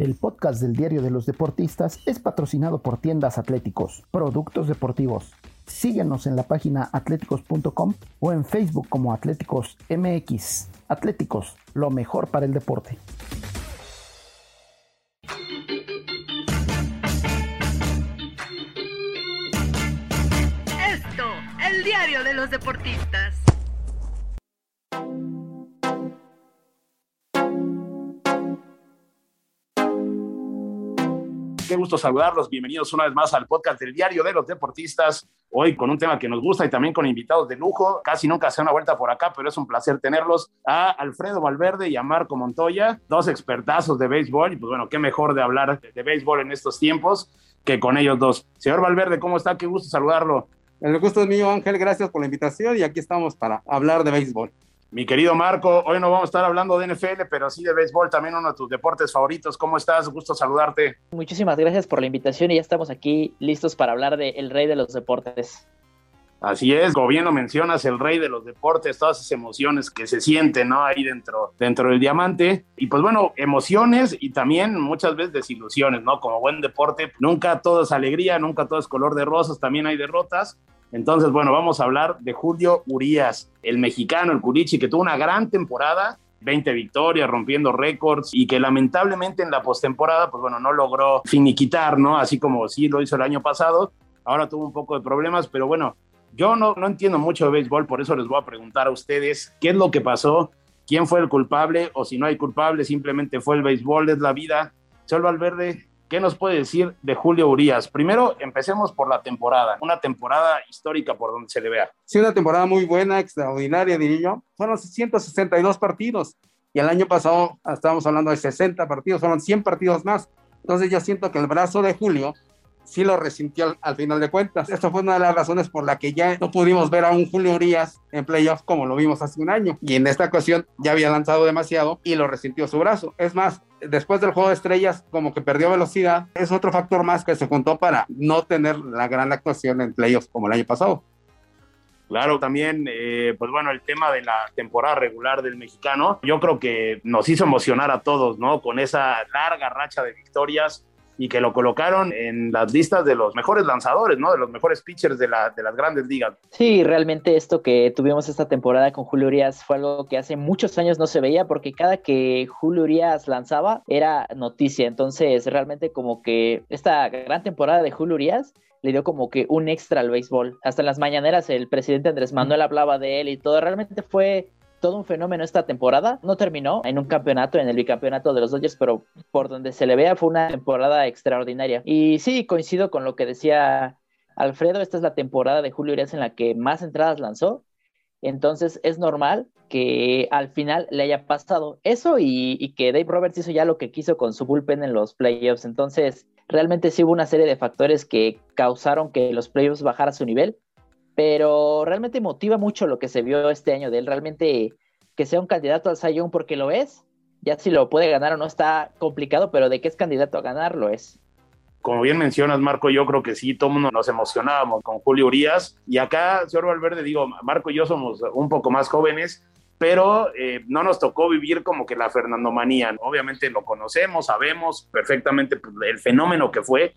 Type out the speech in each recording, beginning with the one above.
El podcast del Diario de los Deportistas es patrocinado por Tiendas Atléticos, productos deportivos. Síguenos en la página atléticos.com o en Facebook como Atléticos MX. Atléticos, lo mejor para el deporte. Esto, el diario de los deportistas. Qué gusto saludarlos. Bienvenidos una vez más al podcast del Diario de los Deportistas. Hoy con un tema que nos gusta y también con invitados de lujo. Casi nunca se da una vuelta por acá, pero es un placer tenerlos. A Alfredo Valverde y a Marco Montoya, dos expertazos de béisbol. Y pues bueno, qué mejor de hablar de, de béisbol en estos tiempos que con ellos dos. Señor Valverde, ¿cómo está? Qué gusto saludarlo. El gusto es mío, Ángel. Gracias por la invitación y aquí estamos para hablar de béisbol. Mi querido Marco, hoy no vamos a estar hablando de NFL, pero sí de béisbol, también uno de tus deportes favoritos. ¿Cómo estás? Gusto saludarte. Muchísimas gracias por la invitación y ya estamos aquí listos para hablar de el rey de los deportes. Así es, como bien lo mencionas, el rey de los deportes, todas esas emociones que se sienten ¿no? ahí dentro, dentro del diamante. Y pues bueno, emociones y también muchas veces desilusiones, ¿no? Como buen deporte, nunca todo es alegría, nunca todo es color de rosas, también hay derrotas. Entonces, bueno, vamos a hablar de Julio Urias, el mexicano, el Curichi, que tuvo una gran temporada, 20 victorias, rompiendo récords y que lamentablemente en la postemporada, pues bueno, no logró finiquitar, ¿no? Así como sí lo hizo el año pasado. Ahora tuvo un poco de problemas, pero bueno, yo no, no entiendo mucho de béisbol, por eso les voy a preguntar a ustedes qué es lo que pasó, quién fue el culpable o si no hay culpable, simplemente fue el béisbol, es la vida. Señor Valverde, ¿Qué nos puede decir de Julio Urias? Primero, empecemos por la temporada, una temporada histórica por donde se le vea. Sí, una temporada muy buena, extraordinaria, diría yo. Fueron 162 partidos y el año pasado estábamos hablando de 60 partidos, fueron 100 partidos más. Entonces yo siento que el brazo de Julio sí lo resintió al, al, final de cuentas. Esto fue una de las razones por la que ya no pudimos ver a un Julio Urias en playoffs como lo vimos hace un año. Y en esta ocasión ya había lanzado demasiado y lo resintió su brazo. Es más, después del juego de estrellas, como que perdió velocidad. Es otro factor más que se juntó para no tener la gran actuación en playoffs como el año pasado. Claro, también, eh, pues bueno, el tema de la temporada regular del mexicano, yo creo que nos hizo emocionar a todos, ¿no? Con esa larga racha de victorias, y que lo colocaron en las listas de los mejores lanzadores, ¿no? De los mejores pitchers de, la, de las grandes ligas. Sí, realmente esto que tuvimos esta temporada con Julio Urias fue algo que hace muchos años no se veía porque cada que Julio Urias lanzaba era noticia. Entonces, realmente como que esta gran temporada de Julio Urias le dio como que un extra al béisbol. Hasta en las mañaneras el presidente Andrés Manuel hablaba de él y todo. Realmente fue todo un fenómeno esta temporada. No terminó en un campeonato, en el bicampeonato de los Dodgers, pero por donde se le vea fue una temporada extraordinaria. Y sí, coincido con lo que decía Alfredo, esta es la temporada de Julio Urias en la que más entradas lanzó. Entonces es normal que al final le haya pasado eso y, que Dave Roberts hizo ya lo que quiso con su bullpen en los playoffs. Entonces realmente sí hubo una serie de factores que causaron que los playoffs bajara su nivel pero realmente motiva mucho lo que se vio este año de él, realmente que sea un candidato al Sayón porque lo es, ya si lo puede ganar o no está complicado, pero de que es candidato a ganar lo es. Como bien mencionas, Marco, yo creo que sí, todo el mundo nos emocionábamos con Julio Urias. Y acá, señor Valverde, digo, Marco y yo somos un poco más jóvenes, pero eh, no nos tocó vivir como que la Fernandomanía. Obviamente lo conocemos, sabemos perfectamente pues, el fenómeno que fue,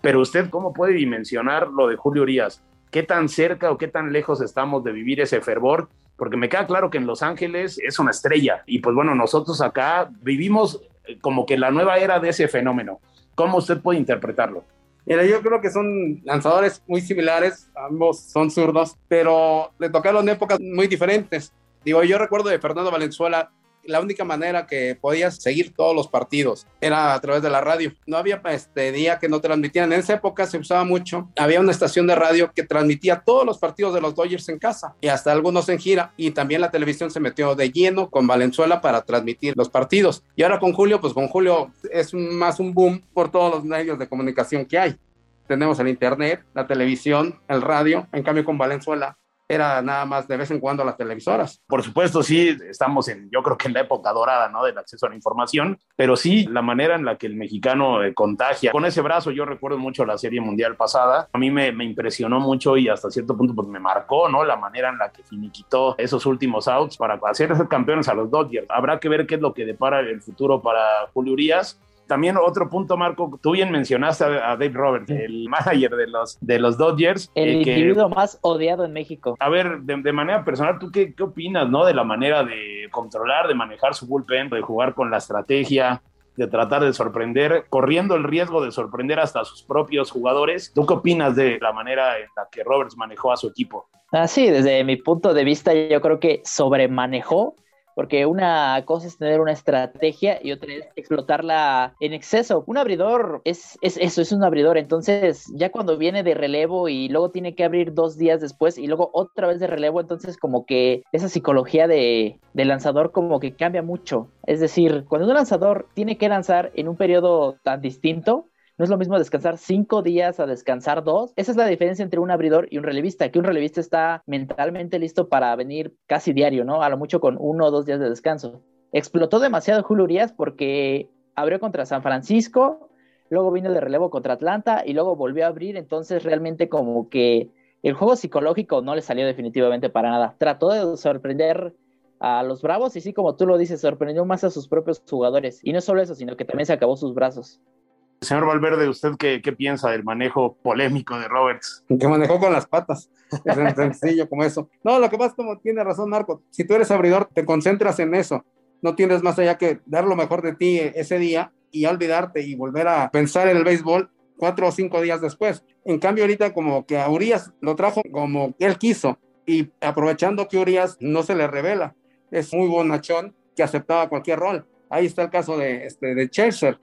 pero usted, ¿cómo puede dimensionar lo de Julio Urias? ¿Qué tan cerca o qué tan lejos estamos de vivir ese fervor? Porque me queda claro que en Los Ángeles es una estrella y pues bueno, nosotros acá vivimos como que la nueva era de ese fenómeno. ¿Cómo usted puede interpretarlo? Mira, yo creo que son lanzadores muy similares, ambos son zurdos, pero le tocaron épocas muy diferentes. Digo, yo recuerdo de Fernando Valenzuela la única manera que podías seguir todos los partidos era a través de la radio. No había este día que no transmitían. En esa época se usaba mucho. Había una estación de radio que transmitía todos los partidos de los Dodgers en casa y hasta algunos en gira. Y también la televisión se metió de lleno con Valenzuela para transmitir los partidos. Y ahora con Julio, pues con Julio es más un boom por todos los medios de comunicación que hay. Tenemos el internet, la televisión, el radio. En cambio, con Valenzuela era nada más de vez en cuando las televisoras. Por supuesto, sí, estamos en, yo creo que en la época dorada, ¿no? Del acceso a la información, pero sí, la manera en la que el mexicano eh, contagia. Con ese brazo, yo recuerdo mucho la Serie Mundial pasada, a mí me, me, impresionó mucho y hasta cierto punto, pues me marcó, ¿no? La manera en la que finiquitó esos últimos outs para hacer campeones a los Dodgers. Habrá que ver qué es lo que depara el futuro para Julio Urias también otro punto, Marco, tú bien mencionaste a, Dave Roberts, el manager de los, de los Dodgers. El eh, individuo más odiado en México. A ver, de, manera personal, ¿tú qué, qué, opinas, no? De la manera de controlar, de manejar su bullpen, de jugar con la estrategia, de tratar de sorprender, corriendo el riesgo de sorprender hasta a sus propios jugadores. ¿Tú qué opinas de la manera en la que Roberts manejó a su equipo? Ah, sí, desde mi punto de vista, yo creo que sobremanejó porque una cosa es tener una estrategia y otra es explotarla en exceso. Un abridor es, eso, es un abridor, entonces ya cuando viene de relevo y luego tiene que abrir dos días después y luego otra vez de relevo, entonces como que esa psicología de, de lanzador como que cambia mucho. Es decir, cuando un lanzador tiene que lanzar en un periodo tan distinto, no es lo mismo descansar cinco días a descansar dos. Esa es la diferencia entre un abridor y un relevista, que un relevista está mentalmente listo para venir casi diario, ¿no? A lo mucho con uno o dos días de descanso. Explotó demasiado Julio Urias porque abrió contra San Francisco, luego vino de relevo contra Atlanta y luego volvió a abrir, entonces realmente como que el juego psicológico no le salió definitivamente para nada. Trató de sorprender a los Bravos y sí, como tú lo dices, sorprendió más a sus propios jugadores. Y no solo eso, sino que también se acabó sus brazos. Señor Valverde, ¿usted qué, qué, piensa del manejo polémico de Roberts? Que manejó con las patas. Es sencillo como eso. No, lo que pasa es como tiene razón Marco. Si tú eres abridor, te concentras en eso. No tienes más allá que dar lo mejor de ti ese día y olvidarte y volver a pensar en el béisbol cuatro o cinco días después. En cambio, ahorita como que a Urias lo trajo como él quiso y aprovechando que Urias no se le revela. Es muy bonachón que aceptaba cualquier rol. Ahí está el caso de, este, de Chelsea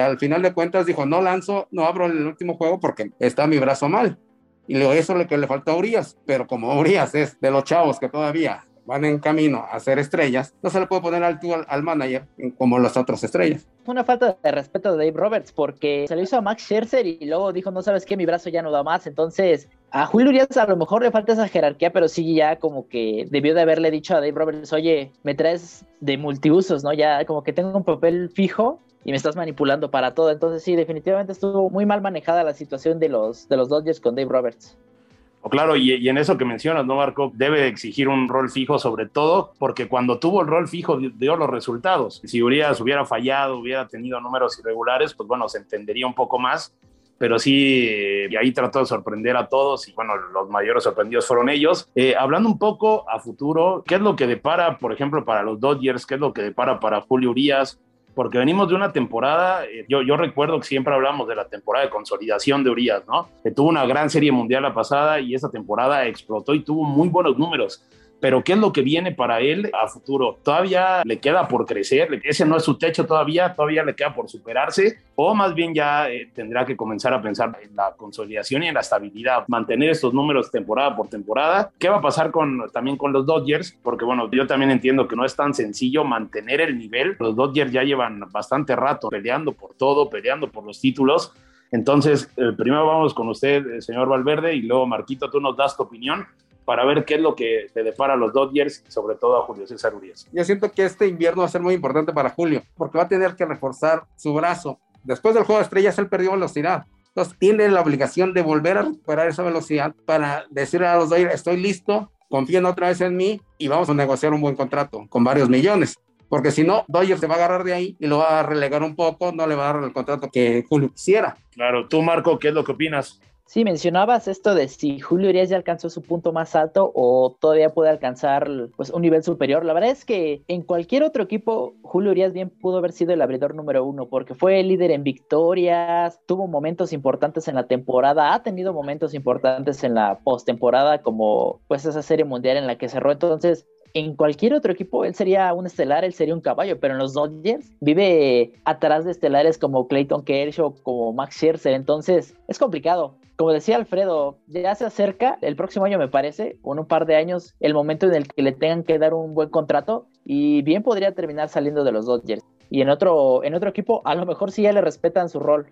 al final de cuentas dijo, no lanzo, no abro el último juego porque está mi brazo mal. Y luego eso es lo que le falta a Urias, pero como Urias es de los chavos que todavía van en camino a ser estrellas, no se le puede poner alto al, al manager como las otras estrellas. Una falta de respeto de Dave Roberts porque se lo hizo a Max Scherzer y luego dijo, no sabes qué, mi brazo ya no da más. Entonces, a Julio Urias a lo mejor le falta esa jerarquía, pero sí ya como que debió de haberle dicho a Dave Roberts, oye, me traes de multiusos, ¿no? Ya como que tengo un papel fijo y me estás manipulando para todo. Entonces sí, definitivamente estuvo muy mal manejada la situación de los, de los Dodgers con Dave Roberts. O claro, y, en eso que mencionas, ¿no, Marco? Debe exigir un rol fijo sobre todo, porque cuando tuvo el rol fijo dio los resultados. Si Urias hubiera fallado, hubiera tenido números irregulares, pues bueno, se entendería un poco más. Pero sí, y ahí trató de sorprender a todos y bueno, los mayores sorprendidos fueron ellos. Eh, hablando un poco a futuro, ¿qué es lo que depara, por ejemplo, para los Dodgers? ¿Qué es lo que depara para Julio Urias? Porque venimos de una temporada, eh, yo, yo recuerdo que siempre hablamos de la temporada de consolidación de Urias, ¿no? Que tuvo una gran serie mundial la pasada y esa temporada explotó y tuvo muy buenos números pero ¿qué es lo que viene para él a futuro? Todavía le queda por crecer, ese no es su techo todavía, todavía le queda por superarse, o más bien ya eh, tendrá que comenzar a pensar en la consolidación y en la estabilidad, mantener estos números temporada por temporada. ¿Qué va a pasar con, también con los Dodgers? Porque bueno, yo también entiendo que no es tan sencillo mantener el nivel. Los Dodgers ya llevan bastante rato peleando por todo, peleando por los títulos. Entonces, eh, primero vamos con usted, eh, señor Valverde, y luego Marquito, tú nos das tu opinión para ver qué es lo que le depara a los Dodgers y sobre todo a Julio César Urias. Yo siento que este invierno va a ser muy importante para Julio, porque va a tener que reforzar su brazo. Después del juego de estrellas, él perdió velocidad. Entonces, tiene la obligación de volver a recuperar esa velocidad para decirle a los Dodgers, estoy listo, confíen otra vez en mí y vamos a negociar un buen contrato con varios millones. Porque si no, Dodgers se va a agarrar de ahí y lo va a relegar un poco, no le va a dar el contrato que Julio quisiera. Claro, tú Marco, ¿qué es lo que opinas? Sí, mencionabas esto de si Julio Urias ya alcanzó su punto más alto o todavía puede alcanzar pues, un nivel superior. La verdad es que en cualquier otro equipo, Julio Urias bien pudo haber sido el abridor número uno porque fue líder en victorias, tuvo momentos importantes en la temporada, ha tenido momentos importantes en la postemporada como pues esa serie mundial en la que cerró. Entonces, en cualquier otro equipo él sería un estelar, él sería un caballo, pero en los Dodgers vive atrás de estelares como Clayton Kershaw, como Max Scherzer, entonces es complicado. Como decía Alfredo, ya se acerca el próximo año, me parece, o en un par de años, el momento en el que le tengan que dar un buen contrato y bien podría terminar saliendo de los Dodgers. Y en otro, en otro equipo, a lo mejor sí ya le respetan su rol.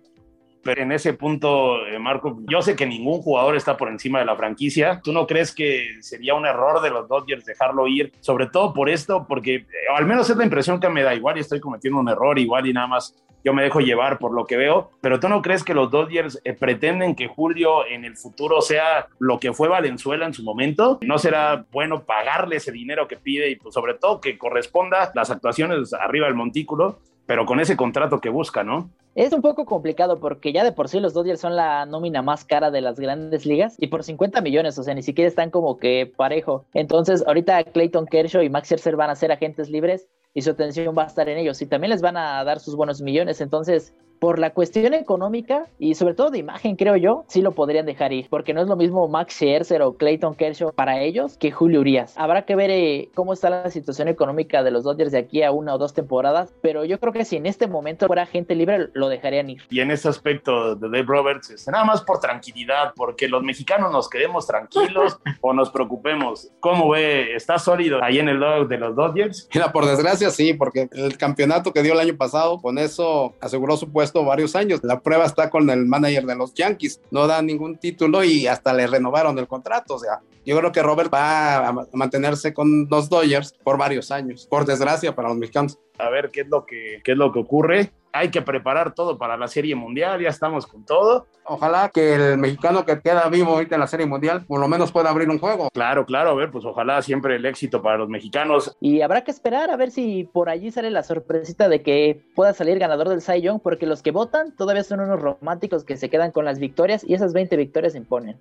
Pero en ese punto, eh, Marco, yo sé que ningún jugador está por encima de la franquicia. ¿Tú no crees que sería un error de los Dodgers dejarlo ir? Sobre todo por esto, porque eh, al menos es la impresión que me da. Igual y estoy cometiendo un error, igual y nada más yo me dejo llevar por lo que veo, pero tú no crees que los Dodgers eh, pretenden que Julio en el futuro sea lo que fue Valenzuela en su momento? ¿No será bueno pagarle ese dinero que pide y pues sobre todo que corresponda las actuaciones arriba del montículo, pero con ese contrato que busca, ¿no? Es un poco complicado porque ya de por sí los Dodgers son la nómina más cara de las grandes ligas y por 50 millones, o sea, ni siquiera están como que parejo. Entonces, ahorita Clayton Kershaw y Max Scherzer van a ser agentes libres y su atención va a estar en ellos y también les van a dar sus buenos millones. Entonces, por la cuestión económica y sobre todo de imagen, creo yo, sí lo podrían dejar ir, porque no es lo mismo Max Scherzer o Clayton Kershaw para ellos que Julio Urias. Habrá que ver eh, cómo está la situación económica de los Dodgers de aquí a una o dos temporadas, pero yo creo que si en este momento fuera gente libre, lo dejarían ir. Y en ese aspecto de Dave Roberts, es nada más por tranquilidad, porque los mexicanos nos quedemos tranquilos o nos preocupemos. ¿Cómo ve? ¿Está sólido ahí en el log de los Dodgers? Mira, por desgracia sí, porque el campeonato que dio el año pasado, con eso aseguró su puesto varios años. La prueba está con el manager de los Yankees. No da ningún título y hasta le renovaron el contrato. O sea, yo creo que Robert va a mantenerse con los Dodgers por varios años, por desgracia para los mexicanos. A ver qué es lo que, qué es lo que ocurre hay que preparar todo para la Serie Mundial, ya estamos con todo. Ojalá que el mexicano que queda vivo ahorita en la Serie Mundial por lo menos pueda abrir un juego. Claro, claro, a ver, pues ojalá siempre el éxito para los mexicanos. Y habrá que esperar a ver si por allí sale la sorpresita de que pueda salir ganador del Cy Young, porque los que votan todavía son unos románticos que se quedan con las victorias y esas 20 victorias se imponen.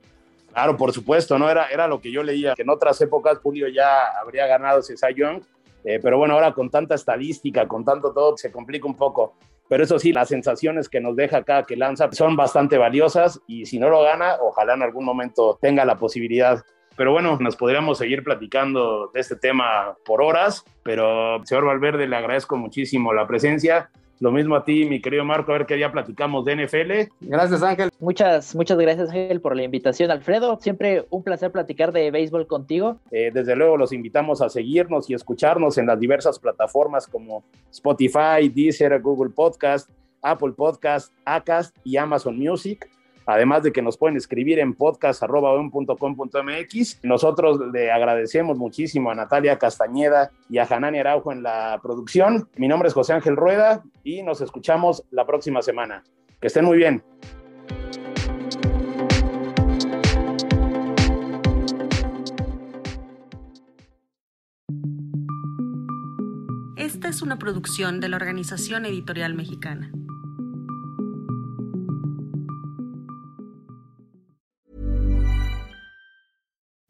Claro, por supuesto, ¿no? Era, era lo que yo leía, que en otras épocas Julio ya habría ganado ese Cy Young, eh, pero bueno, ahora con tanta estadística, con tanto todo, se complica un poco. Pero eso sí, las sensaciones que nos deja cada que lanza son bastante valiosas y si no lo gana, ojalá en algún momento tenga la posibilidad. Pero bueno, nos podríamos seguir platicando de este tema por horas, pero señor Valverde, le agradezco muchísimo la presencia. Lo mismo a ti, mi querido Marco, a ver qué día platicamos de NFL. Gracias, Ángel. Muchas, muchas gracias, Ángel, por la invitación. Alfredo, siempre un placer platicar de béisbol contigo. Eh, desde luego los invitamos a seguirnos y escucharnos en las diversas plataformas como Spotify, Deezer, Google Podcast, Apple Podcast, Acast y Amazon Music. Además de que nos pueden escribir en podcast.com.mx. Nosotros le agradecemos muchísimo a Natalia Castañeda y a Hanani Araujo en la producción. Mi nombre es José Ángel Rueda y nos escuchamos la próxima semana. Que estén muy bien. Esta es una producción de la Organización Editorial Mexicana.